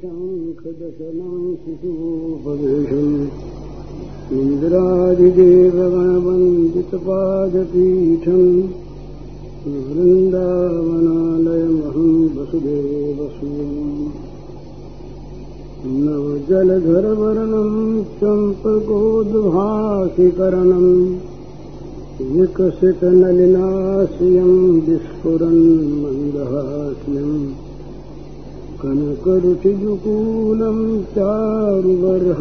शाङ्खदशनाम् शिशुपदेशम् इन्द्रादिदेवगणवन्दितपादपीठम् वृन्दावनालयमहं वसुदेवसुरम् नवजलधरवरणं सम्पृकोद्भाषिकरणम् विकसितनलिनास्यं विस्फुरन् मन्दहास्यम् कनकरुचिजुकूलं चारुबर्हावचूर्णम्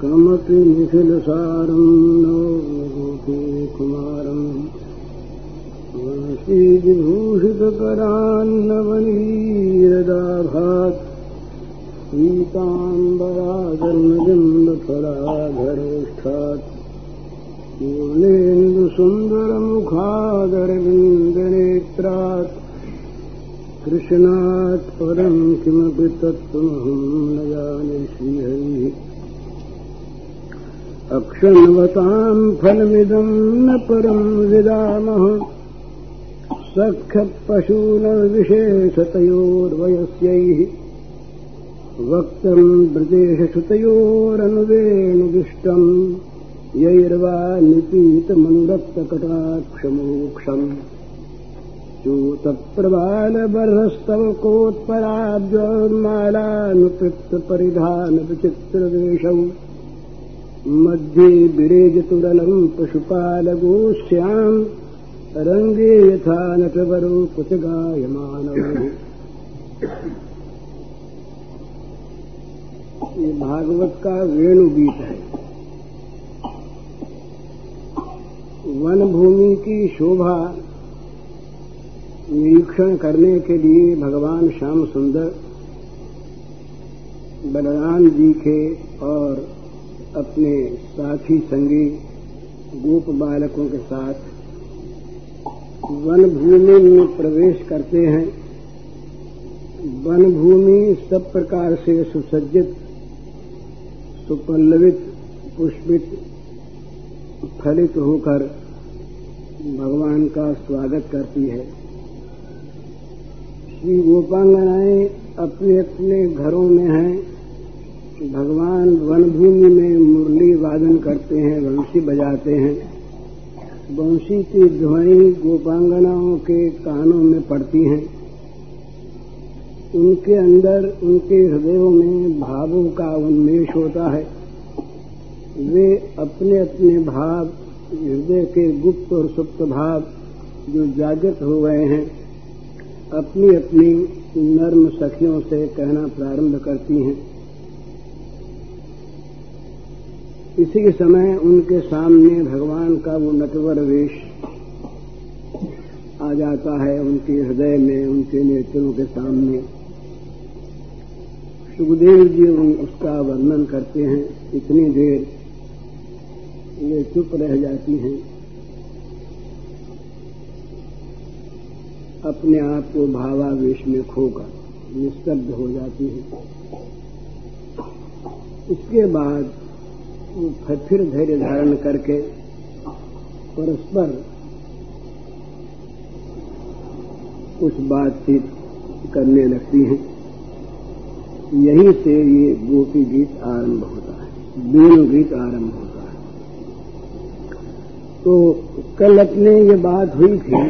कमपि निखिलसारं नो गोपी कुमारम् वंशीविभूषितकरान्नवनीरदाभात् पीताम्बराधर्मबिम्बफलाधरेष्ठात् पूर्णेन्दुसुन्दरमुखादरविन्दनेत्रात् कृष्णात् परं किमपि तत्त्वमहं न जाने श्रीहरिः। अक्षण्वताम् फलमिदम् न परम् विदामः। सख्यपशूनविशेषतयोर्वयस्यैः वक्तम् ब्रजेशश्रुतयोरनुवेणुदिष्टम् यैर्वा निपीतमनुरक्तकटाक्षमोक्षम्। च्यूतप्रबालबर्हस्तव कोत्पराब्जोन्मालानुपृक्तपरिधानविचित्रवेषौ मध्ये विरेजतुरलम् पशुपालगोष्ठ्याम् रङ्गे यथा नटवरो कुचगायमानौ। ये भागवत का वेणु गीत है। वन भूमि की शोभा निरीक्षण करने के लिए भगवान श्याम सुंदर, बलराम जी के और अपने साथी संगी गोप बालकों के साथ वन भूमि में प्रवेश करते हैं। वन भूमि सब प्रकार से सुसज्जित सुपल्लवित पुष्पित, फलित होकर भगवान का स्वागत करती है। श्री गोपांगनाएँ अपने अपने घरों में हैं। भगवान वनभूमि में मुरली वादन करते हैं वंशी बजाते हैं। वंशी की ध्वनि गोपांगनाओं के कानों में पड़ती हैं। उनके अंदर, उनके हृदयों में भावों का उन्मेष होता है। वे अपने अपने भाव, हृदय के गुप्त और सुप्त भाव जो जागृत हो गए हैं अपनी अपनी नर्म सखियों से कहना प्रारंभ करती हैं। इसी समय उनके सामने भगवान का वो नटवर वेश आ जाता है उनके हृदय में, उनके नेत्रों के सामने। सुखदेव जी उसका वर्णन करते हैं इतनी देर। वे चुप रह जाती हैं। अपने आप को भावावेश में खोकर निस्तब्ध हो जाती है। इसके बाद वो फिर धैर्य धारण करके परस्पर कुछ बातचीत करने लगती हैं। यहीं से ये गोपी गीत आरंभ होता है, वेणु गीत आरंभ होता है। तो कल अपने ये बात हुई थी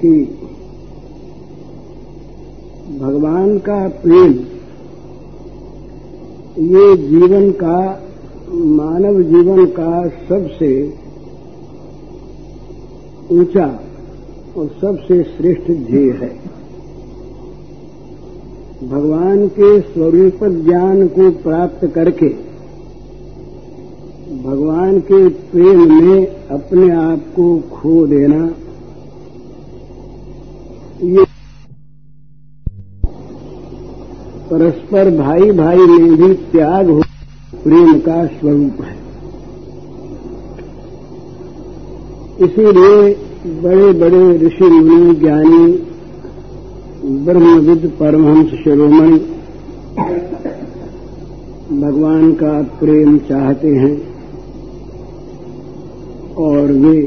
कि भगवान का प्रेम, ये जीवन का, मानव जीवन का सबसे ऊँचा और सबसे श्रेष्ठ ध्येय है। भगवान के स्वरूप ज्ञान को प्राप्त करके भगवान के प्रेम में अपने आप को खो देना, ये परस्पर भाई भाई में भी त्याग हो, प्रेम का स्वरूप है। इसीलिए बड़े बड़े ऋषि मुनि ज्ञानी ब्रह्मविद परमहंस शिरोमणि। भगवान का प्रेम चाहते हैं और वे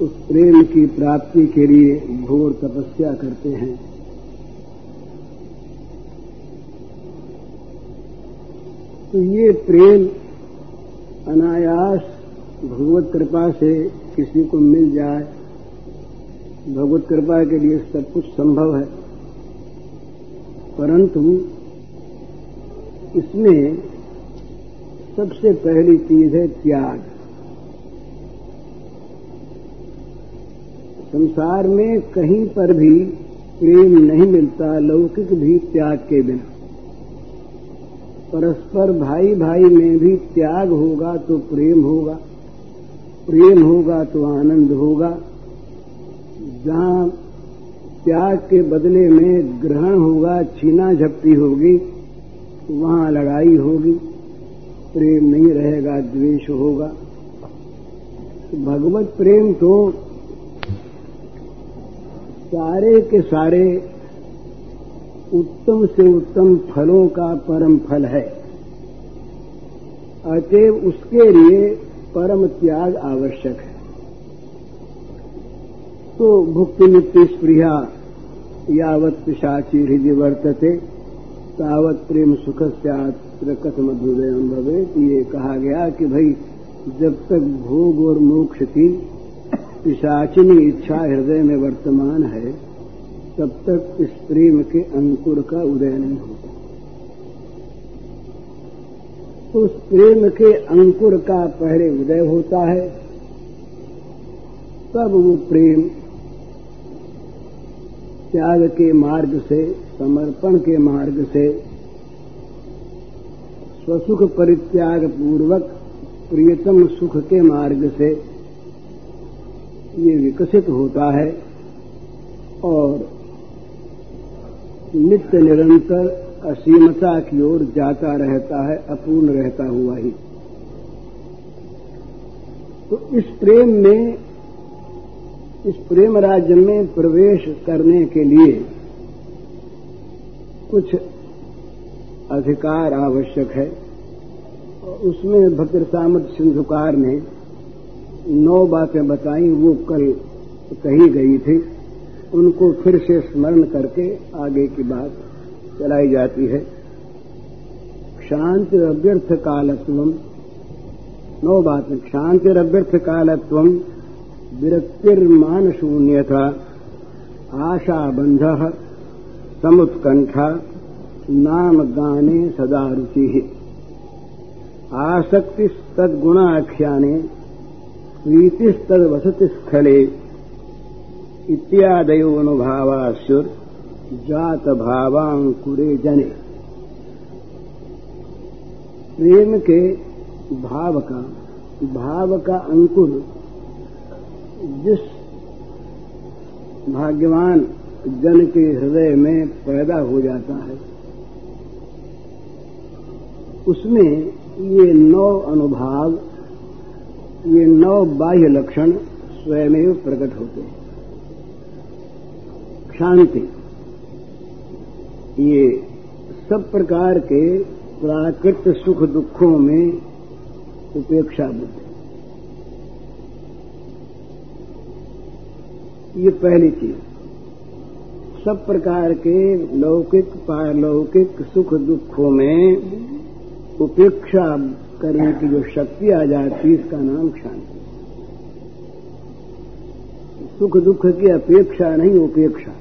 उस प्रेम की प्राप्ति के लिए घोर तपस्या करते हैं। तो ये प्रेम अनायास भगवत कृपा से किसी को मिल जाए। भगवत कृपा के लिए सब कुछ संभव है। परंतु इसमें सबसे पहली चीज़ है त्याग। संसार में कहीं पर भी प्रेम नहीं मिलता, लौकिक भी त्याग के बिना। परस्पर भाई भाई में भी त्याग होगा तो प्रेम होगा प्रेम होगा तो आनंद होगा। जहाँ त्याग के बदले में ग्रहण होगा, छीना झपटी होगी, वहाँ लड़ाई होगी, प्रेम नहीं रहेगा, द्वेष होगा। भगवत प्रेम तो सारे के सारे उत्तम से उत्तम फलों का परम फल है। अतएव उसके लिए परम त्याग आवश्यक है। तो भुक्ति मुक्ति स्प्रिया यावत पिशाची हृदय वर्तते, तावत प्रेम सुख सत्र कथम हृदय भवे ये कहा गया कि भाई, जब तक भोग और मोक्ष की पिशाचिनी इच्छा हृदय में वर्तमान है, तब तक इस प्रेम के अंकुर का उदय नहीं होता। तो उस प्रेम के अंकुर का पहले उदय होता है, तब वो प्रेम त्याग के मार्ग से, समर्पण के मार्ग से, स्वसुख परित्याग पूर्वक, प्रियतम सुख के मार्ग से ये विकसित होता है और नित्य निरंतर असीमता की ओर जाता रहता है, अपूर्ण रहता हुआ ही। तो इस प्रेम में इस प्रेम राज्य में प्रवेश करने के लिए कुछ अधिकार आवश्यक है। उसमें भद्र सामत सिंधुकार ने नौ बातें बताई, वो कल कही गई थी। उनको फिर से स्मरण करके आगे की बात चलाई जाती है। शांति अभ्यर्थ कालत्व, नौ बातें, शांति अभ्यर्थ कालत्व विरक्तिर्मान शून्यता आशाबंध समुत्कंठा नाम गाने सदा रुचि। आसक्तिस्तद्गुणाख्याने प्रीतिस्तद्वसति स्थले इत्यादयोनुभावास्युर भावांकुरे जने। प्रेम के भाव का भाव का अंकुर जिस भाग्यवान जन के हृदय में पैदा हो जाता है, उसमें ये नौ अनुभाव ये नौ बाह्य लक्षण स्वयं प्रकट होते हैं। शांति, ये सब प्रकार के प्राकृत सुख दुखों में उपेक्षा बुद्धि ये पहली चीज़। सब प्रकार के लौकिक, पारलौकिक सुख दुखों में उपेक्षा करने की जो शक्ति आ जाती इसका नाम शांति। सुख दुख की अपेक्षा नहीं, उपेक्षा।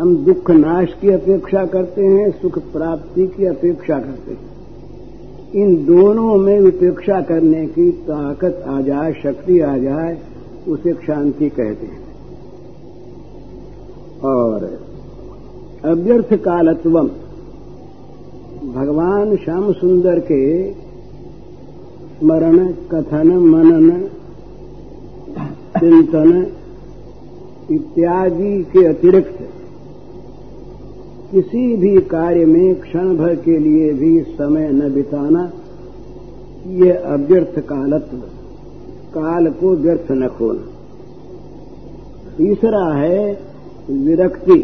हम दुख नाश की अपेक्षा करते हैं, सुख प्राप्ति की अपेक्षा करते हैं। इन दोनों में उपेक्षा करने की ताकत आ जाए, शक्ति आ जाए उसे शांति कहते हैं। और अव्यर्थ कालत्वम भगवान श्याम सुंदर के स्मरण, कथन, मनन, चिंतन इत्यादि के अतिरिक्त किसी भी कार्य में क्षण भर के लिए भी समय न बिताना, ये अव्यर्थ कालत्व। काल को व्यर्थ न खोना। तीसरा है विरक्ति।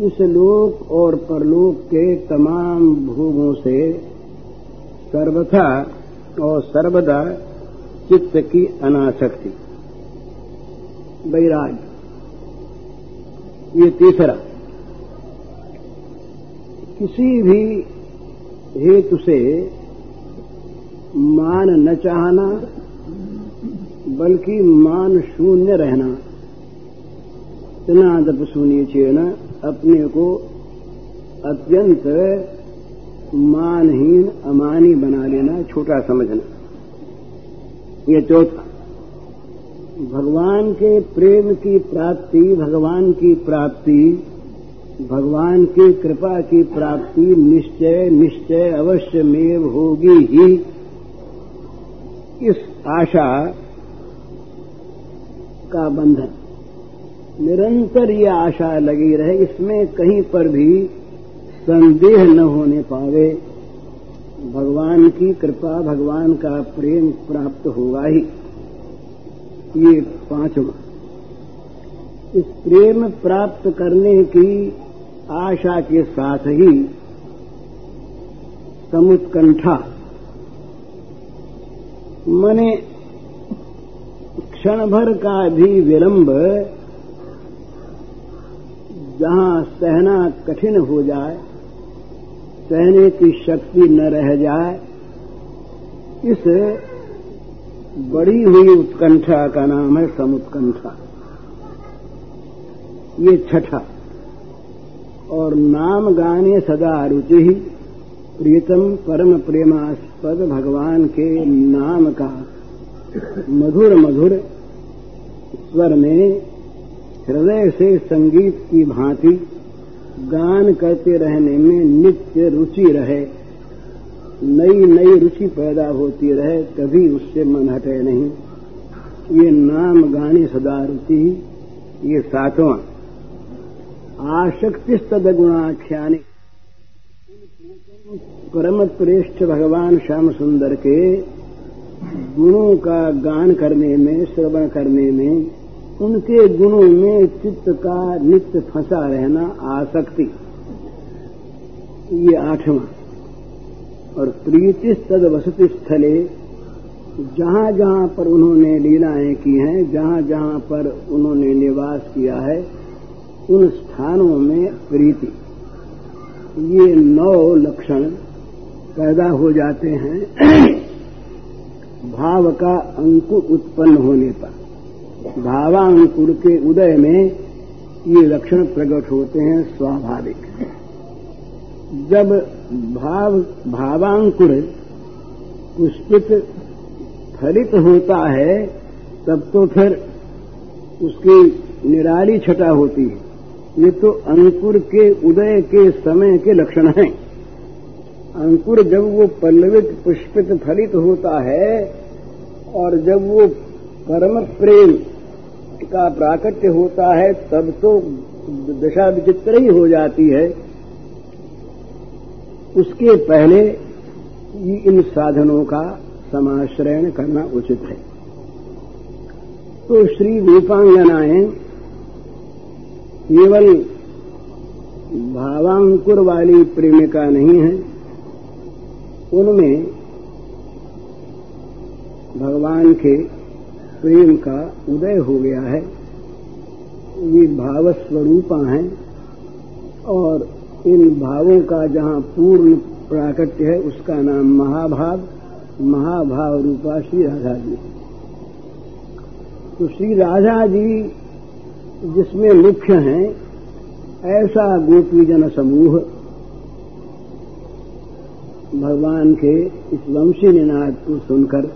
इस लोक और परलोक के तमाम भोगों से सर्वथा और सर्वदा चित्त की अनासक्ति वैराग ये तीसरा। किसी भी हेतु से मान न चाहना बल्कि मान शून्य रहना। इतना तप सुनिए न, अपने को अत्यंत मानहीन, अमानी बना लेना, छोटा समझना। ये चौथा। भगवान के प्रेम की प्राप्ति, भगवान की प्राप्ति, भगवान की कृपा की प्राप्ति निश्चय निश्चय अवश्य में होगी ही। इस आशा का बंधन। निरंतर ये आशा लगी रहे, इसमें कहीं पर भी संदेह न होने पावे। भगवान की कृपा, भगवान का प्रेम प्राप्त होगा ही। ये पांचवा। इस प्रेम प्राप्त करने की आशा के साथ ही समुत्कंठा। मने क्षण भर का भी विलंब जहाँ सहना कठिन हो जाए, सहने की शक्ति न रह जाए, इस बड़ी हुई उत्कंठा का नाम है समुत्कंठा। ये छठा। और नाम गाने सदा रुचि ही प्रियतम परम प्रेमास्पद भगवान के नाम का मधुर मधुर स्वर में हृदय से संगीत की भांति गान करते रहने में नित्य रुचि रहे, नई नई रुचि पैदा होती रहे कभी उससे मन हटे नहीं। ये नाम गाने सदा रुचि, ये सातवां। आशक्ति गुणाख्याने। परम श्रेष्ठ भगवान श्याम सुंदर के गुणों का गान करने में, श्रवण करने में उनके गुणों में चित्त का नित्य फंसा रहना आसक्ति। ये आठवां। और प्रीति तद वसति स्थले, जहाँ जहाँ पर उन्होंने लीलाएँ की हैं, जहाँ जहाँ पर उन्होंने निवास किया है, उन स्थानों में प्रीति। ये नौ लक्षण पैदा हो जाते हैं। भाव का अंकुर उत्पन्न होने पर। भावांकुर के उदय में ये लक्षण प्रकट होते हैं स्वाभाविक। जब भाव, भावांकुर पुष्पित फलित होता है, तब तो फिर उसकी निराली छटा होती है। ये तो अंकुर के उदय के समय के लक्षण हैं। अंकुर जब वो पल्लवित पुष्पित फलित होता है, और जब वो परम प्रेम का प्राकट्य होता है, तब तो दशा विचित्र ही हो जाती है। उसके पहले इन साधनों का समाश्रयण करना उचित है। तो श्री रूपांगनाएँ केवल भावांकुर वाली प्रेमिका नहीं है, उनमें भगवान के प्रेम का उदय हो गया है। ये भाव स्वरूपा हैं और इन भावों का जहाँ पूर्ण प्राकट्य है, उसका नाम महाभाव महाभाव रूपा श्री राधा जी। तो श्री राधा जी जिसमें मुख्य हैं, ऐसा गोपी जन समूह, भगवान के इस वंशी निनाद को सुनकर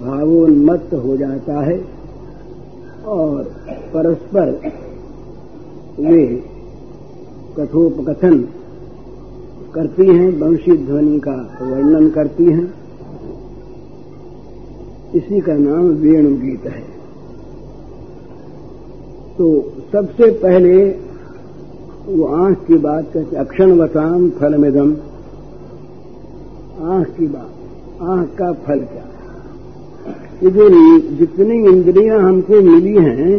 भावोन्मत्त हो जाता है और परस्पर वे कथोपकथन करती हैं, वंशी ध्वनि का वर्णन करती हैं। इसी का नाम वेणु गीत है। तो सबसे पहले वो आँख की बात करते अक्षणवताम फलमिदम। आँख की बात, आँख का फल क्या? ये जो जितनी इंद्रियाँ हमको मिली हैं,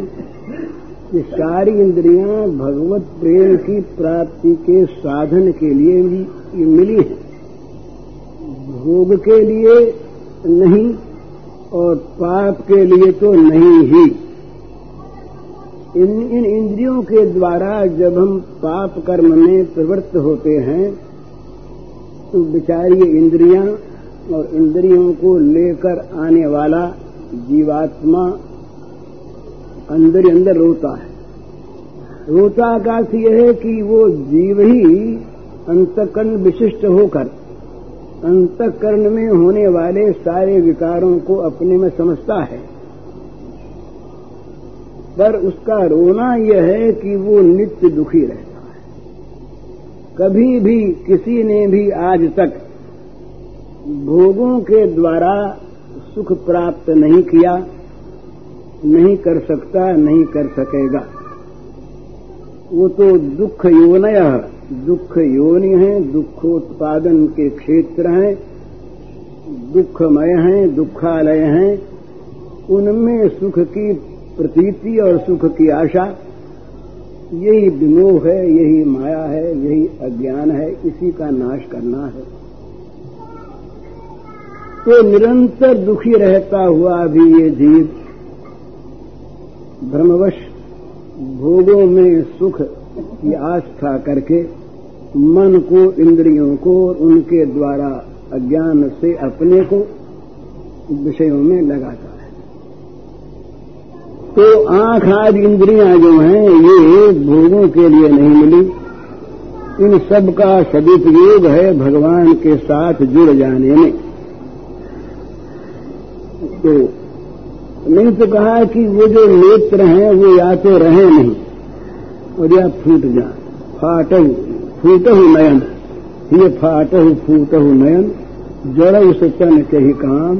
ये सारी इंद्रियाँ भगवत प्रेम की प्राप्ति के साधन के लिए ये मिली हैं। भोग के लिए नहीं और पाप के लिए तो नहीं ही। इन इन इंद्रियों के द्वारा जब हम पाप कर्म में प्रवृत्त होते हैं तो बिचारी इंद्रियाँ और इंद्रियों को लेकर आने वाला जीवात्मा अंदर अंदर रोता है। रोता का यह है कि वो जीव ही अंतकरण विशिष्ट होकर, अंतकरण में होने वाले सारे विकारों को अपने में समझता है। पर उसका रोना यह है कि वो नित्य दुखी रहता है। कभी भी किसी ने भी आज तक भोगों के द्वारा सुख प्राप्त नहीं किया, नहीं कर सकता, नहीं कर सकेगा। वो तो दुख योनय, दुख योनि है, दुखोत्पादन के क्षेत्र हैं, दुखमय हैं, दुखालय हैं। उनमें सुख की प्रतीति और सुख की आशा, यही विमोह है, यही माया है, यही अज्ञान है, इसी का नाश करना है। तो निरंतर दुखी रहता हुआ भी ये जीव भ्रमवश भोगों में सुख की आस्था करके मन को, इंद्रियों को और उनके द्वारा अज्ञान से अपने को विषयों में लगाता है। तो आँख आदि इंद्रियाँ जो हैं, ये भोगों के लिए नहीं मिली। इन सब का सदुपयोग है भगवान के साथ जुड़ जाने में। तो नहीं तो कहा कि वो जो नेत्र हैं, वो या तो रहे नहीं, और या फूट जाए। फाटहु, फूटहु नयन। ये फाटहु, फूटहु नयन। जड़ सतन के ही काम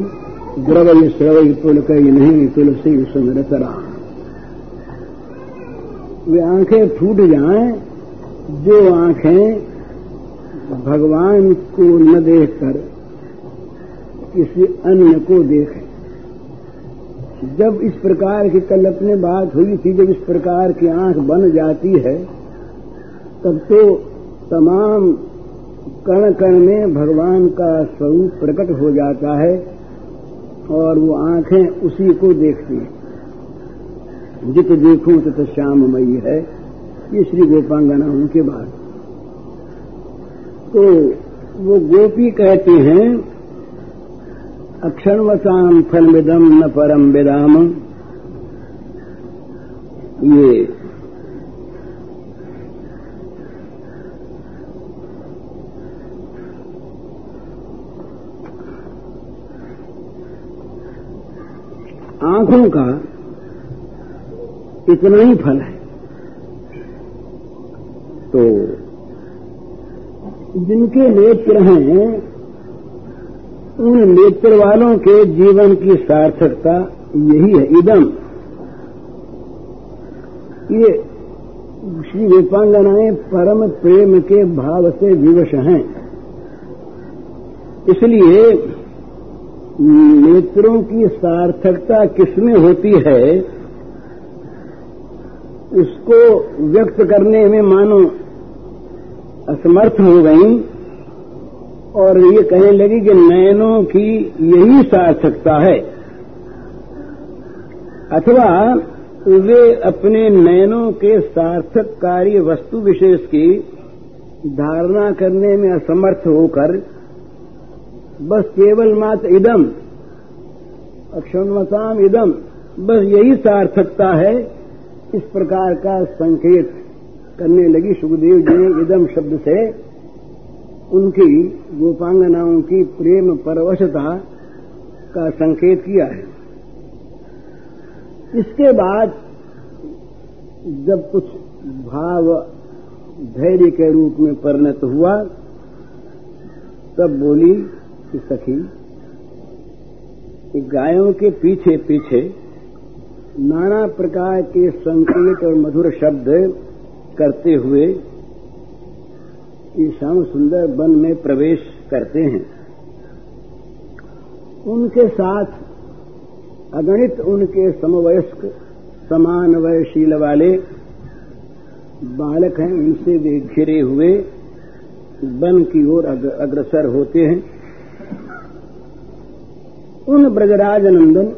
द्रवय श्रवय पुल कई नहीं, तुलसी सुमरत राम। वे आँखें फूट जाएँ, जो आँखें भगवान को न देखकर किसी अन्य को देखें। जब इस प्रकार की कल अपने बात हुई थी, जब इस प्रकार की आँख बन जाती है, तब तो तमाम कण कण में भगवान का स्वरूप प्रकट हो जाता है और वो आँखें उसी को देखती हैं। जित देखूँ, तत श्याममयी है। ये श्री गोपांगना उनके बाद। तो वो गोपी कहते हैं अक्षणवताम फलमिदम न परम विदाम ये आँखों का इतना ही फल है। तो जिनके नेत्र हैं उन नेत्र वालों के जीवन की सार्थकता यही है, इदम। ये श्री रूपांगनाएँ परम प्रेम के भाव से विवश हैं। इसलिए नेत्रों की सार्थकता किसमें होती है, उसको व्यक्त करने में मानो असमर्थ हो गई। और ये कहने लगी कि नयनों की यही सार्थकता है। अथवा वे अपने नयनों के सार्थक कार्य वस्तु विशेष की धारणा करने में असमर्थ होकर बस केवल मात्र इदम अक्षणवताम इदम, बस यही सार्थकता है, इस प्रकार का संकेत करने लगी सुखदेव जी ने इदम शब्द से उनकी गोपांगनाओं की प्रेम परवशता का संकेत किया है। इसके बाद जब कुछ भाव धैर्य के रूप में परिणत हुआ, तब बोली कि सखी गायों के पीछे पीछे नाना प्रकार के संकेत और मधुर शब्द करते हुए ये श्याम सुंदर वन में प्रवेश करते हैं। उनके साथ अगणित उनके समवयस्क समान वयशील वाले बालक हैं। उनसे वे घिरे हुए वन की ओर अग्रसर होते हैं। उन ब्रजराज नंदन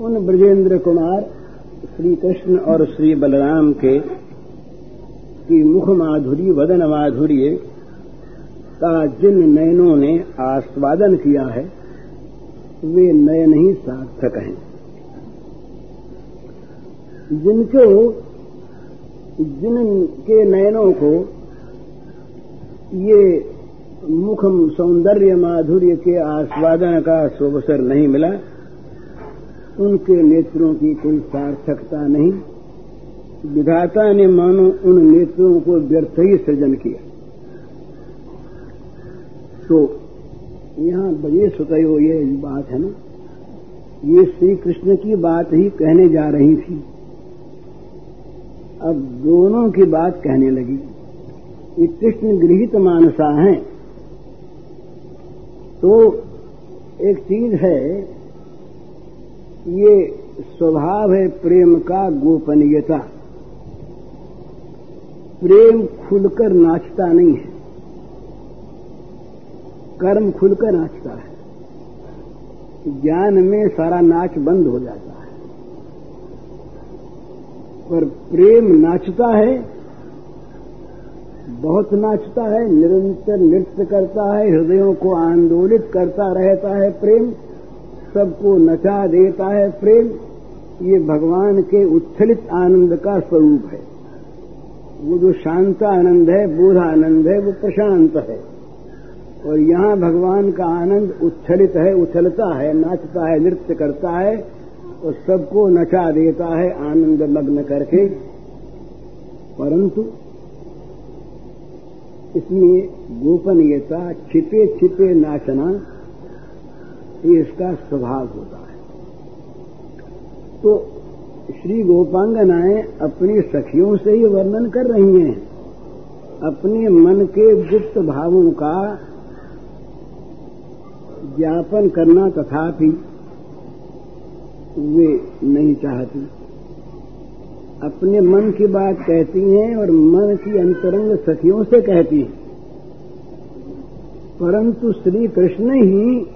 उन ब्रजेंद्र कुमार, श्री कृष्ण और श्री बलराम के की मुख माधुरी, वदन माधुर्य का जिन नयनों ने आस्वादन किया है, वे नयन ही सार्थक हैं। जिनको जिनके नयनों को ये मुखम सौंदर्य माधुर्य के आस्वादन का सुवसर नहीं मिला, उनके नेत्रों की कोई सार्थकता नहीं। विधाता ने मानो उन नेत्रों को व्यर्थ ही सृजन किया। तो यहाँ बजे सुतयो ये बात है ना? ये श्री कृष्ण की बात ही कहने जा रही थी। अब दोनों की बात कहने लगी। ये कृष्ण गृहित मानसा हैं। तो एक चीज़ है, ये स्वभाव है प्रेम का गोपनीयता। प्रेम खुलकर नाचता नहीं है। कर्म खुलकर नाचता है। ज्ञान में सारा नाच बंद हो जाता है। पर प्रेम नाचता है, बहुत नाचता है, निरंतर नृत्य करता है, हृदयों को आंदोलित करता रहता है प्रेम, सबको नचा देता है प्रेम। ये भगवान के उच्छलित आनंद का स्वरूप है। वो जो शांत आनंद है बोध आनंद है, वो प्रशांत है। और यहाँ भगवान का आनंद उच्छलित है, उछलता है, नाचता है, नृत्य करता है, और सबको नचा देता है आनंद मग्न करके। परंतु इसमें गोपनीयता, छिपे छिपे नाचना, ये इसका स्वभाव होता है। तो श्री गोपांगनाएँ अपनी सखियों से ही वर्णन कर रही हैं। अपने मन के गुप्त भावों का ज्ञापन करना तथापि वे नहीं चाहती। अपने मन की बात कहती हैं और मन की अंतरंग सखियों से कहती हैं। परंतु श्री कृष्ण ही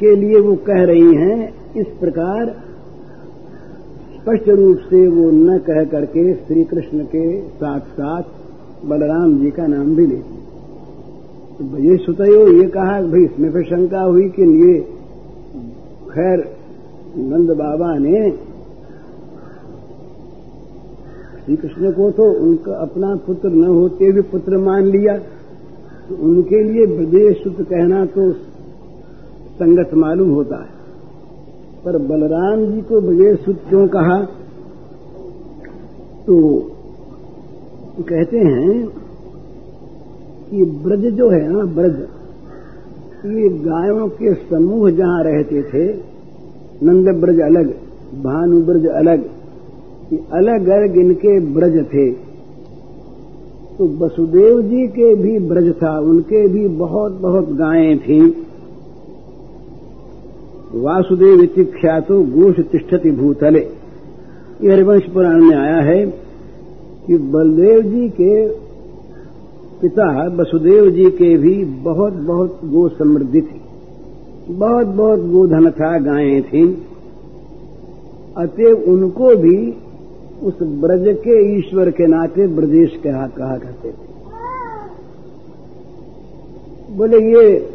के लिए वो कह रही हैं, इस प्रकार स्पष्ट रूप से वो न कह करके श्री कृष्ण के साथ साथ बलराम जी का नाम भी लेती तो ये सुतयो, ये कहा भाई इसमें फिर शंका हुई कि ये खैर नंद बाबा ने श्री कृष्ण को तो उनका अपना पुत्र न होते हुए पुत्र मान लिया। तो उनके लिए ब्रजेश सुत कहना तो संगत मालूम होता है। पर बलराम जी को ब्रजेश सुत क्यों कहा? तो कहते हैं कि ब्रज जो है ना, ब्रज, ये गायों के समूह जहाँ रहते थे, नंद ब्रज अलग, भानु ब्रज अलग, ये अलग अलग इनके ब्रज थे। तो वसुदेव जी के भी ब्रज था, उनके भी बहुत बहुत गायें थी। वासुदेव इति ख्यातो गोष तिष्ठति भूतले। ये हरिवंश पुराण में आया है कि बलदेव जी के पिता वसुदेव जी के भी बहुत बहुत गो समृद्धि थी। बहुत बहुत गोधन था, गायें थी। अतएव उनको भी उस ब्रज के ईश्वर के नाते ब्रजेश कहा कहा करते थे। बोले, ये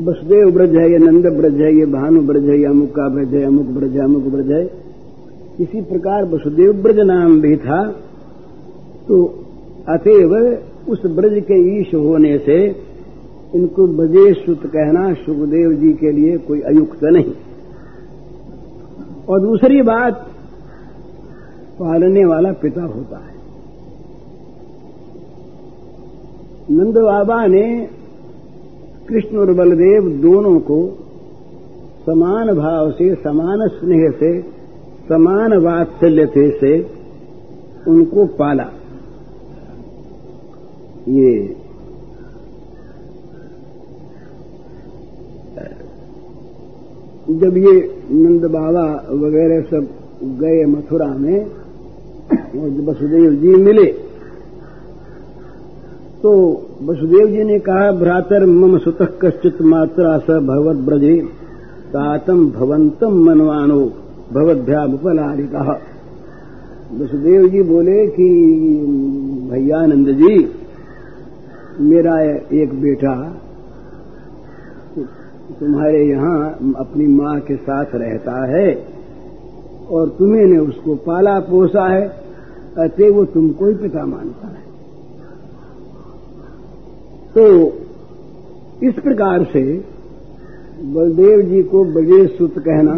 वसुदेव ब्रज है, ये नंद ब्रज है, ये भानु ब्रज है, ये अमुक का ब्रज है, अमुक ब्रज है, अमुक ब्रज है। इसी प्रकार वसुदेव ब्रज नाम भी था। तो अतएव उस ब्रज के ईश होने से इनको ब्रजेश सुत कहना सुखदेव जी के लिए कोई अयुक्त नहीं। और दूसरी बात, पालने वाला पिता होता है। नंद बाबा ने कृष्ण और बलदेव दोनों को समान भाव से, समान स्नेह से, समान वात्सल्य से उनको पाला। ये, जब ये नंद बाबा वगैरह सब गए मथुरा में वसुदेव जी मिले तो वसुदेव जी ने कहा, भ्रातर मम सुत कश्चित मात्रा स भगवत ब्रजे तातम भवंतम मनवानो भवद्भ्याम उपलालिका वसुदेव जी बोले कि, भैयानंद जी, मेरा एक बेटा, तुम्हारे यहाँ अपनी माँ के साथ रहता है, और तुम्हें ने उसको पाला पोसा है अतः वो तुमको ही पिता मानता है। तो इस प्रकार से बलदेव जी को बजे सुत कहना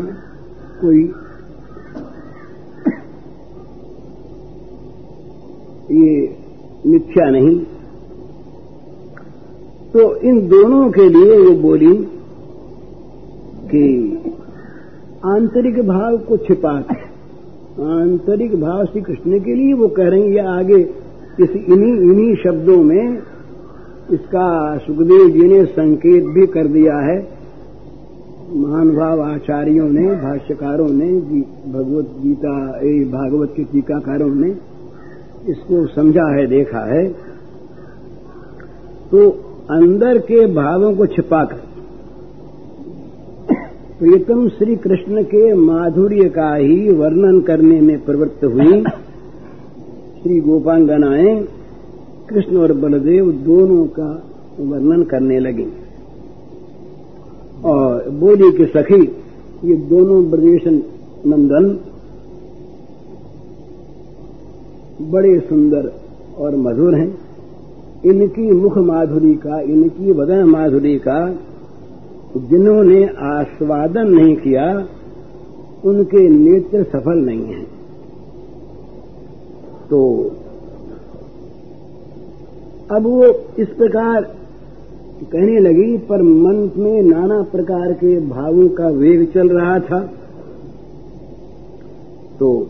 कोई ये मिथ्या नहीं। तो इन दोनों के लिए वो बोली कि आंतरिक भाव को छिपा आंतरिक भाव श्री कृष्ण के लिए वो कह रही है आगे इस इन्हीं इन्हीं शब्दों में इसका सुखदेव जी ने संकेत भी कर दिया है। महानुभाव आचार्यों ने, भाष्यकारों ने भगवत गीता भागवत के टीकाकारों ने इसको समझा है, देखा है। तो अंदर के भावों को छिपाकर, प्रीतम श्री कृष्ण के माधुर्य का ही वर्णन करने में प्रवृत्त हुई श्री गोपांगनाएँ कृष्ण और बलदेव दोनों का वर्णन करने लगे। और बोली कि सखी, ये दोनों ब्रजेश नंदन, बड़े सुंदर और मधुर हैं। इनकी मुख माधुरी का, इनकी वदन माधुरी का जिन्होंने आस्वादन नहीं किया, उनके नेत्र सफल नहीं हैं। तो अब वो इस प्रकार कहने लगी, पर मन में नाना प्रकार के भावों का वेग चल रहा था। तो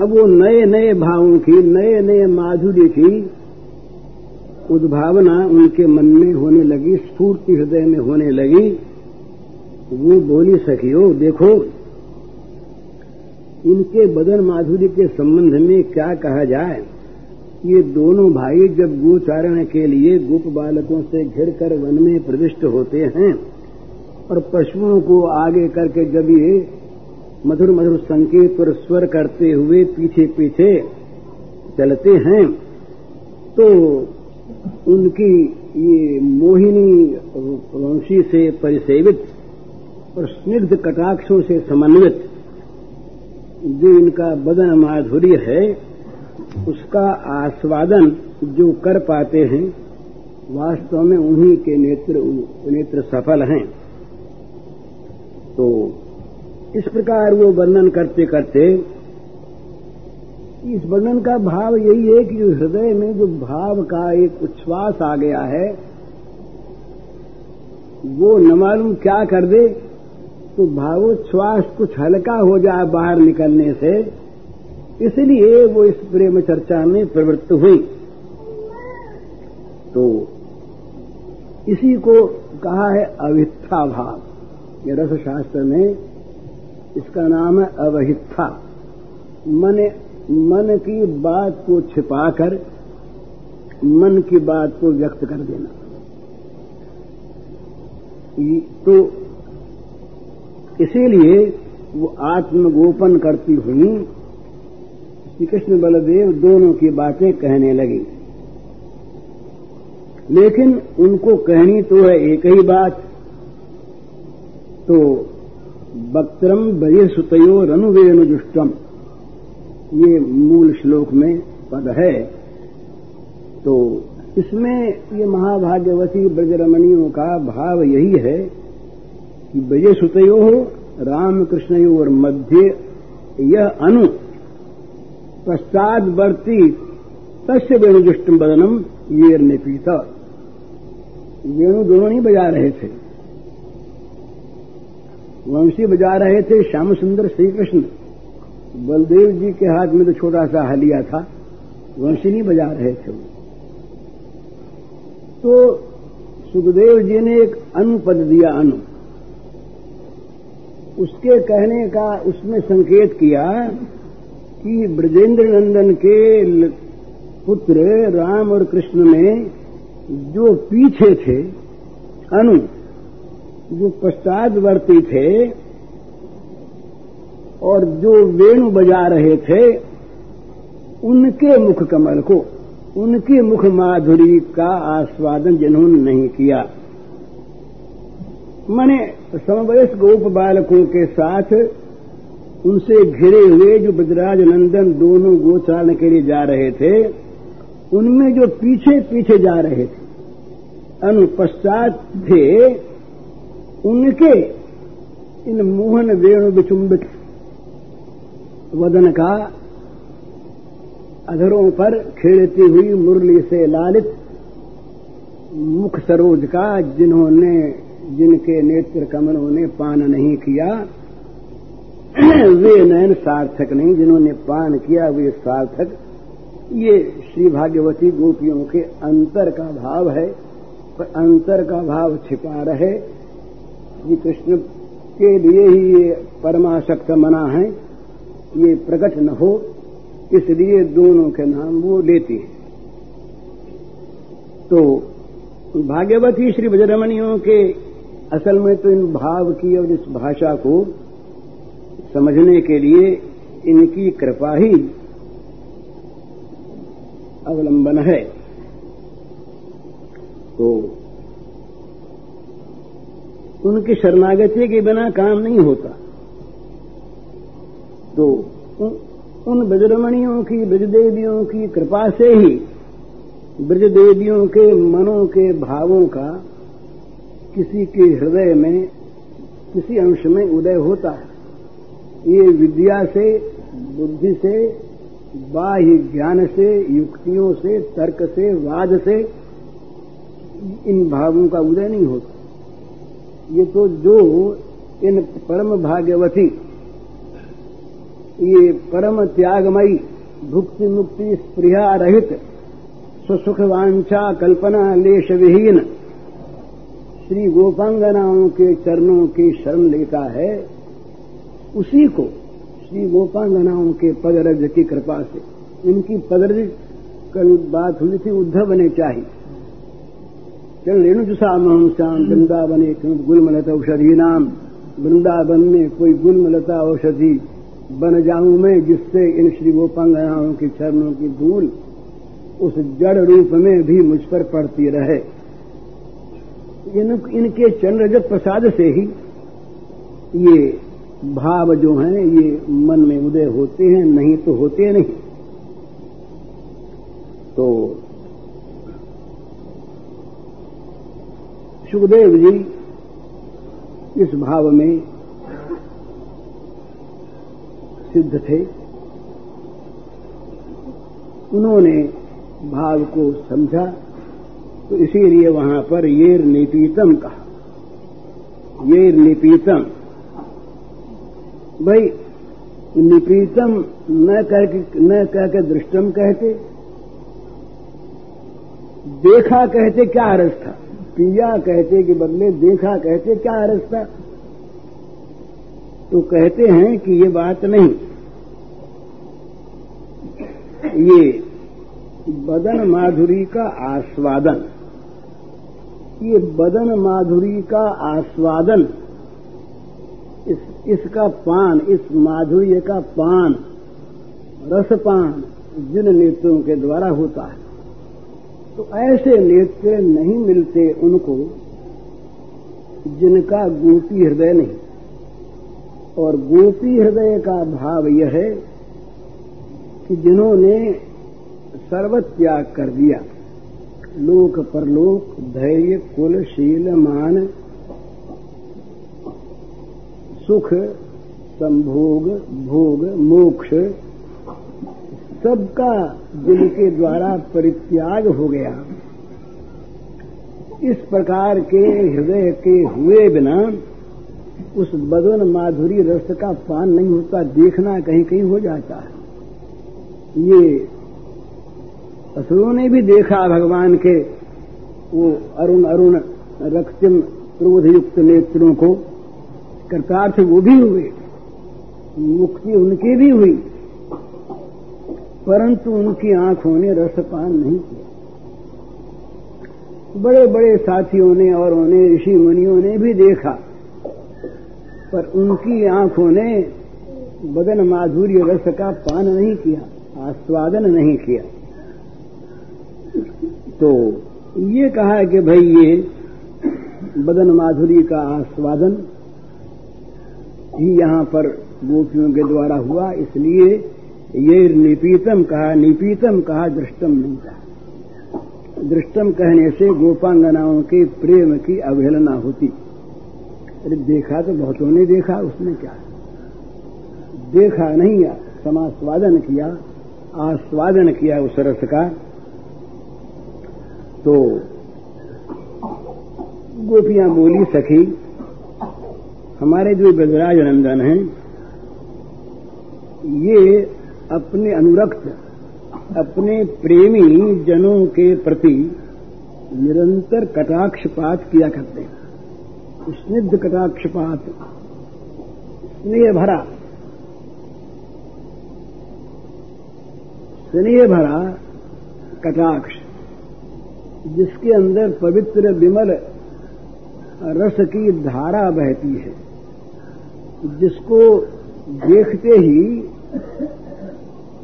अब वो नए नए भावों की नए नए माधुर्य की उद्भावना उनके मन में होने लगी, स्फूर्ति हृदय में होने लगी। वो बोली, सखियो, देखो, इनके बदन माधुर्य के संबंध में क्या कहा जाए? ये दोनों भाई जब गोचारण के लिए गुप बालकों से घिर कर वन में प्रविष्ट होते हैं और पशुओं को आगे करके जब ये मधुर मधुर संकेत और स्वर करते हुए पीछे पीछे चलते हैं तो उनकी ये मोहिनी वंशी से परिसेवित और स्निग्ध कटाक्षों से समन्वित, जो इनका बदन माधुर्य है उसका आस्वादन जो कर पाते हैं, वास्तव में उन्हीं के नेत्र नेत्र सफल हैं। तो इस प्रकार वो वर्णन करते करते, इस वर्णन का भाव यही है कि हृदय में जो भाव का एक उच्छ्वास आ गया है, वो न मालूम क्या कर दे तो भावोच्छ्वास कुछ हल्का हो जाए बाहर निकलने से इसलिए वो इस प्रेम चर्चा में प्रवृत्त हुई। तो इसी को कहा है अवित्था भाव। ये रसशास्त्र में इसका नाम है अवहित्था। मन मन की बात को छिपाकर, मन की बात को व्यक्त कर देना। तो इसीलिए वो आत्मगोपन करती हुई श्री कृष्ण बलदेव दोनों की बातें कहने लगी। लेकिन उनको कहनी तो है एक ही बात तो वक्त्रम बजे सुतयो रनुवेणु जुष्टम ये मूल श्लोक में पद है। तो इसमें ये महाभाग्यवती ब्रजरमणियों का भाव यही है कि बजे सुतयो रामकृष्णयो और मध्य यह अनु पश्चातवर्ती तस्य वेणुजुष्टम बदनम ये ने पीता। वेणु दोनों नहीं बजा रहे थे। वंशी बजा रहे थे श्याम सुंदर श्री कृष्ण बलदेव जी के हाथ में तो छोटा सा हलिया था। वंशी नहीं बजा रहे थे वो। तो सुखदेव जी ने एक अनुपद दिया अनु उसके कहने का, उसमें संकेत किया कि ब्रजेंद्र नंदन के पुत्र राम और कृष्ण में जो पीछे थे, अनु, जो पश्चातवर्ती थे, और जो वेणु बजा रहे थे, उनके मुख कमल को, उनकी मुख माधुरी का आस्वादन जिन्होंने नहीं किया। मैंने समवयस्क गोप बालकों के साथ उनसे घिरे हुए जो ब्रजराज नंदन दोनों गोचारण के लिए जा रहे थे, उनमें जो पीछे पीछे जा रहे थे अनुपश्चात थे, उनके इन मोहन वेणु विचुंबित वदन का अधरों पर खेलती हुई मुरली से लालित मुख सरोज का जिन्होंने, जिनके नेत्र कमलों ने पान नहीं किया वे नयन सार्थक नहीं, जिन्होंने पान किया, वे सार्थक। ये श्री भाग्यवती गोपियों के अंतर का भाव है, पर अंतर का भाव छिपा रहे। श्री कृष्ण के लिए ही ये परमाशक्त मना है, ये प्रकट न हो, इसलिए दोनों के नाम वो लेती है। तो भाग्यवती श्री बजरमणियों के असल में तो इन भाव की और इस भाषा को समझने के लिए इनकी कृपा ही अवलंबन है। तो उनकी शरणागति के बिना काम नहीं होता। तो उन ब्रजरमणियों की, ब्रजदेवियों की कृपा से ही ब्रजदेवियों के मनों के भावों का किसी के हृदय में, किसी अंश में उदय होता है। ये विद्या से, बुद्धि से, बाह्य ज्ञान से, युक्तियों से, तर्क से, वाद से, इन भावों का उदय नहीं होता। ये तो जो इन परम भाग्यवती, ये परम त्यागमयी, भुक्ति मुक्ति स्प्रिया रहित सुसुख वांछा कल्पना लेश विहीन, श्री गोपांगनाओं के चरणों की शरण लेता है उसी को श्री गोपांगनाओं के पदरज की कृपा से इनकी पदरज कल बात हुई थी उद्धव बने चाहिए चल रेणु जुसाम श्याम वृंदावन एक गुलमलता औषधि नाम। वृंदावन में कोई गुलमलता औषधि बन जाऊँ मैं जिससे इन श्री गोपांगनाओं के चरणों की धूल उस जड़ रूप में भी मुझ पर पड़ती रहे। इन, इनके चंद्र प्रसाद से ही ये भाव जो हैं, ये मन में उदय होते हैं, नहीं तो होते नहीं। तो सुखदेव जी इस भाव में सिद्ध थे। उन्होंने भाव को समझा तो इसीलिए वहाँ पर येर निपीतम कहा। येर निपीतम। भाई निपीतम न कह के, न कह के दृष्टम कहते। देखा कहते क्या अरस था? पिया कहते के बदले देखा कहते क्या अरस था? तो कहते हैं कि ये बात नहीं। ये बदन माधुरी का आस्वादन। ये बदन माधुरी का आस्वादन इसका पान, इस माधुर्य का पान, रसपान जिन नेत्रों के द्वारा होता है। तो ऐसे नेत्र नहीं मिलते उनको जिनका गोपी हृदय नहीं। और गोपी हृदय का भाव यह है कि जिन्होंने सर्वत्याग कर दिया, लोक परलोक, धैर्य, कुल, शील, मान सुख, संभोग, भोग, मोक्ष, सबका जिनके द्वारा परित्याग हो गया। इस प्रकार के हृदय के हुए बिना उस बदन माधुरी रस का पान नहीं होता, देखना कहीं कहीं हो जाता है। ये असुरों ने भी देखा, भगवान के वो अरुण अरुण रक्तिम क्रोधयुक्त नेत्रों को। कर्तार्थ वो भी हुए मुक्ति उनकी भी हुई परंतु उनकी आँखों ने रसपान नहीं किया। बड़े बड़े साथियों ने और उन्हें ऋषि मुनियों ने भी देखा, पर उनकी आँखों ने बदन माधुर्य रस का पान नहीं किया, आस्वादन नहीं किया। तो ये कहा है कि भाई, ये बदन माधुरी का आस्वादन ही यहाँ पर गोपियों के द्वारा हुआ, इसलिए ये निपीतम कहा निपीतम कहा, दृष्टम नहीं कहा दृष्टम कहने से गोपांगनाओं के प्रेम की अवहेलना होती। अरे देखा तो बहुतों ने देखा, उसने क्या? देखा नहीं, समास्वादन किया, आस्वादन किया उस रस का। तो गोपियाँ बोली सखी हमारे जो ब्रजराज नंदन हैं, ये अपने अनुरक्त, अपने प्रेमी जनों के प्रति निरंतर कटाक्षपात किया करते हैं। स्निग्ध कटाक्षपात, स्नेह भरा स्नेह भरा कटाक्ष, जिसके अंदर पवित्र विमल रस की धारा बहती है। जिसको देखते ही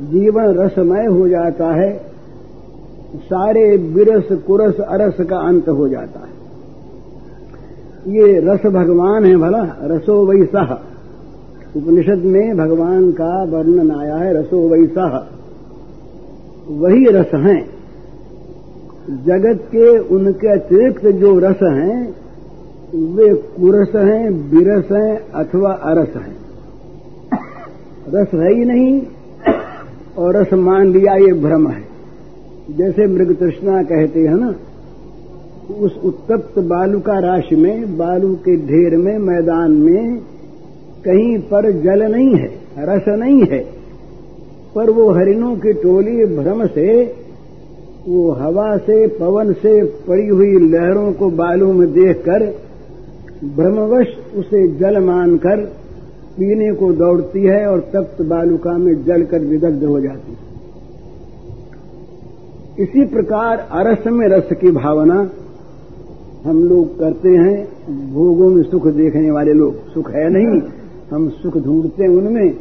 जीवन रसमय हो जाता है, सारे बिरस कुरस अरस का अंत हो जाता है। ये रस भगवान है भला, रसो वैसा उपनिषद में भगवान का वर्णन आया है, रसो वैसा वही रस हैं। जगत के उनके अतिरिक्त जो रस हैं वे कुरस हैं, बिरस हैं अथवा अरस हैं। रस है ही नहीं और रस मान लिया ये भ्रम है। जैसे मृग तृष्णा कहते हैं ना, उस उत्तप्त बालू का राशि में, बालू के ढेर में, मैदान में कहीं पर जल नहीं है, रस नहीं है। पर वो हरिणों की टोली भ्रम से, वो हवा से, पवन से पड़ी हुई लहरों को बालू में देखकर भ्रमवश उसे जल मानकर पीने को दौड़ती है और तप्त बालुका में जलकर विदग्ध हो जाती है। इसी प्रकार अरस में रस की भावना हम लोग करते हैं, भोगों में सुख देखने वाले लोग। सुख है नहीं, हम सुख ढूंढते हैं उनमें।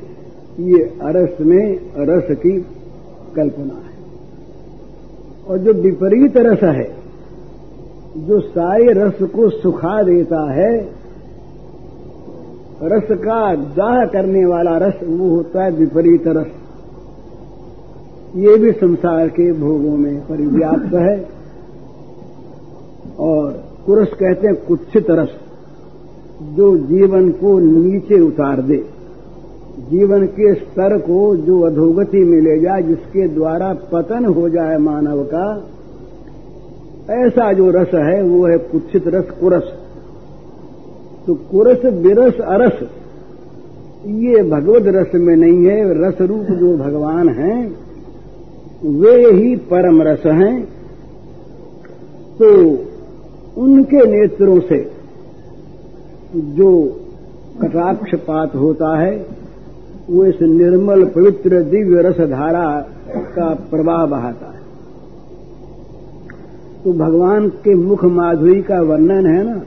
ये अरस में रस की कल्पना है। और जो विपरीत रस है जो सारे रस को सुखा देता है, रस का दाह करने वाला रस वो होता है विपरीत रस। ये भी संसार के भोगों में परिव्याप्त है। और कुरस कहते हैं कुत्सित रस, जो जीवन को नीचे उतार दे। जीवन के स्तर को जो अधोगति में ले जाए, जिसके द्वारा पतन हो जाए मानव का ऐसा जो रस है, वो है कुत्सित रस, कुरस। तो कुरस, बिरस, अरस, ये भगवत रस में नहीं है, रस रूप जो भगवान हैं, वे ही परम रस हैं। तो उनके नेत्रों से जो कटाक्षपात होता है, वो इस निर्मल पवित्र दिव्य रस धारा का प्रवाह बहाता है। तो भगवान के मुख माधुरी का वर्णन है ना?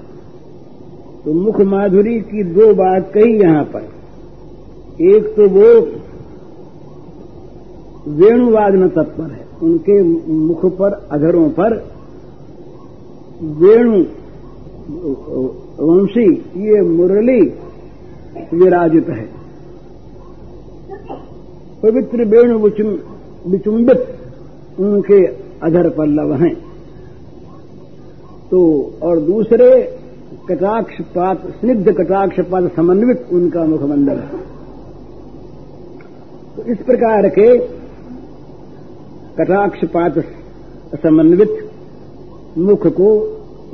तो मुख माधुरी की दो बात कही यहाँ पर। एक तो वो वेणुवाद में तत्पर है। उनके मुख पर, अधरों पर वेणु, वंशी, ये मुरली विराजित है। पवित्र वेणु विचुंबित उनके अधर पल्लव हैं। तो और दूसरे कटाक्षपात स्निग्ध कटाक्षपात समन्वित उनका मुखमंडल। है तो इस प्रकार के कटाक्षपात समन्वित मुख को,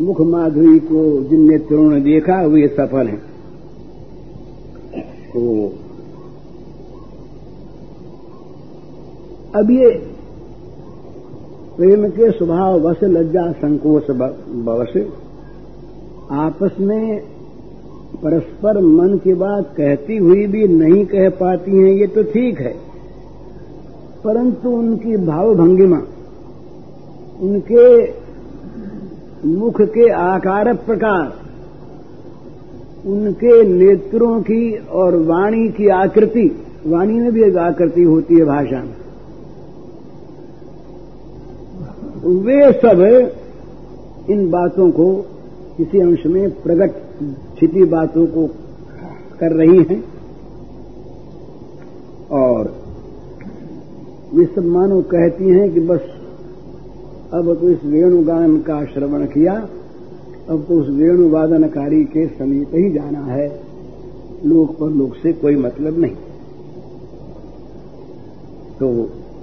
मुख माधुरी को जिन नेत्रों ने देखा, वे सफल हैं। तो अब ये प्रेम के स्वभाव वश लज्जा संकोच बवश। आपस में परस्पर मन की बात कहती हुई भी नहीं कह पाती हैं, ये तो ठीक है। परंतु उनकी भावभंगिमा, उनके मुख के आकार प्रकार, उनके नेत्रों की और वाणी की आकृति, वाणी में भी एक आकृति होती है भाषा में। वे सब इन बातों को किसी अंश में प्रकट छिपी बातों को कर रही हैं। और वे सब मानो कहती हैं कि बस अब तो इस वेणुगान का श्रवण किया, अब तो उस वेणुवादनकारी के समीप ही जाना है। लोक पर लोक से कोई मतलब नहीं। तो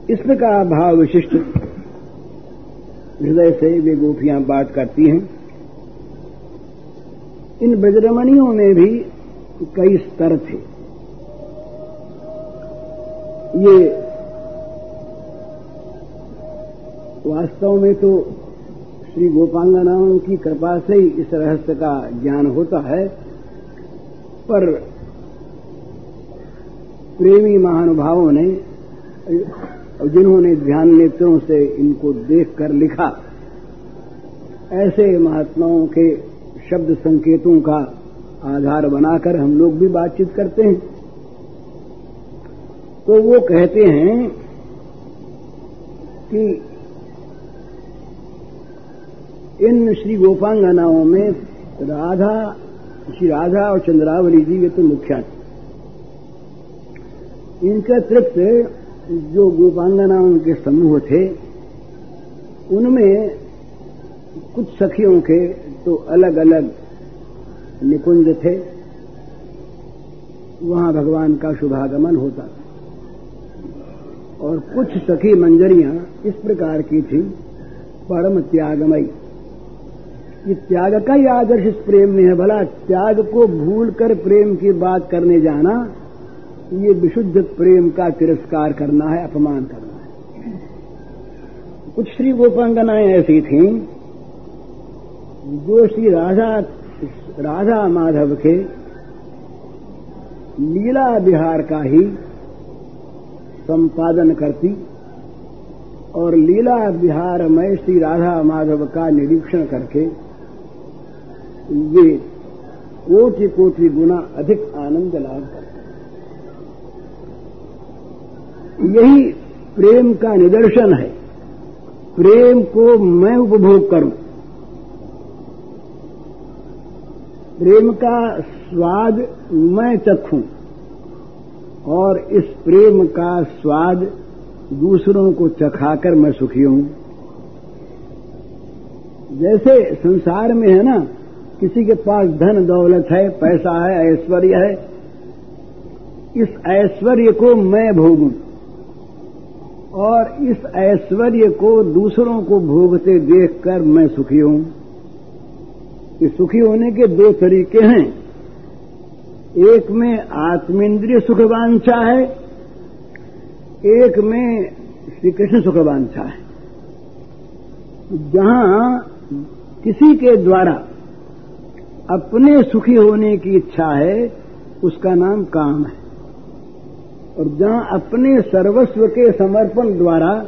इस प्रकार भाव विशिष्ट हृदय से वे गोपियाँ बात करती हैं। इन ब्रजरमणियों में भी कई स्तर थे। ये वास्तव में तो श्री गोपांगनाओं की कृपा से ही इस रहस्य का ज्ञान होता है, पर प्रेमी महानुभावों ने जिन्होंने ध्यान नेत्रों से इनको देखकर लिखा, ऐसे महात्माओं के शब्द संकेतों का आधार बनाकर हम लोग भी बातचीत करते हैं। तो वो कहते हैं कि इन श्री गोपांगनाओं में राधा, श्री राधा और चंद्रावली जी ये तो मुख्य इनके अतिरिक्त जो गोपांगनाओं के समूह थे, उनमें कुछ सखियों के तो अलग अलग निकुंज थे। वहाँ भगवान का शुभागमन होता था। और कुछ सखी मंजरियाँ इस प्रकार की थी, परम त्यागमयी। ये त्याग का ही आदर्श इस प्रेम में है, भला त्याग को भूलकर प्रेम की बात करने जाना ये विशुद्ध प्रेम का तिरस्कार करना है, अपमान करना है। कुछ श्री गोपांगनाएँ ऐसी थीं, जो श्री राधा राधा माधव के लीला बिहार का ही संपादन करती और लीला बिहार में श्री राधा माधव का निरीक्षण करके वे कोटि कोटि गुना अधिक आनंद लाभ करते। यही प्रेम का निदर्शन है। प्रेम को मैं उपभोग करूँ। प्रेम का स्वाद मैं चखूं और इस प्रेम का स्वाद दूसरों को चखाकर मैं सुखी हूँ। जैसे संसार में है ना, किसी के पास धन दौलत है, पैसा है, ऐश्वर्य है, इस ऐश्वर्य को मैं भोगूं। और इस ऐश्वर्य को दूसरों को भोगते देखकर मैं सुखी हूँ। इस सुखी होने के दो तरीके हैं। एक में आत्मेंद्रिय सुखवांछा है, एक में श्री कृष्ण सुखवांछा है। जहाँ किसी के द्वारा अपने सुखी होने की इच्छा है, उसका नाम काम है। और जहाँ अपने सर्वस्व के समर्पण द्वारा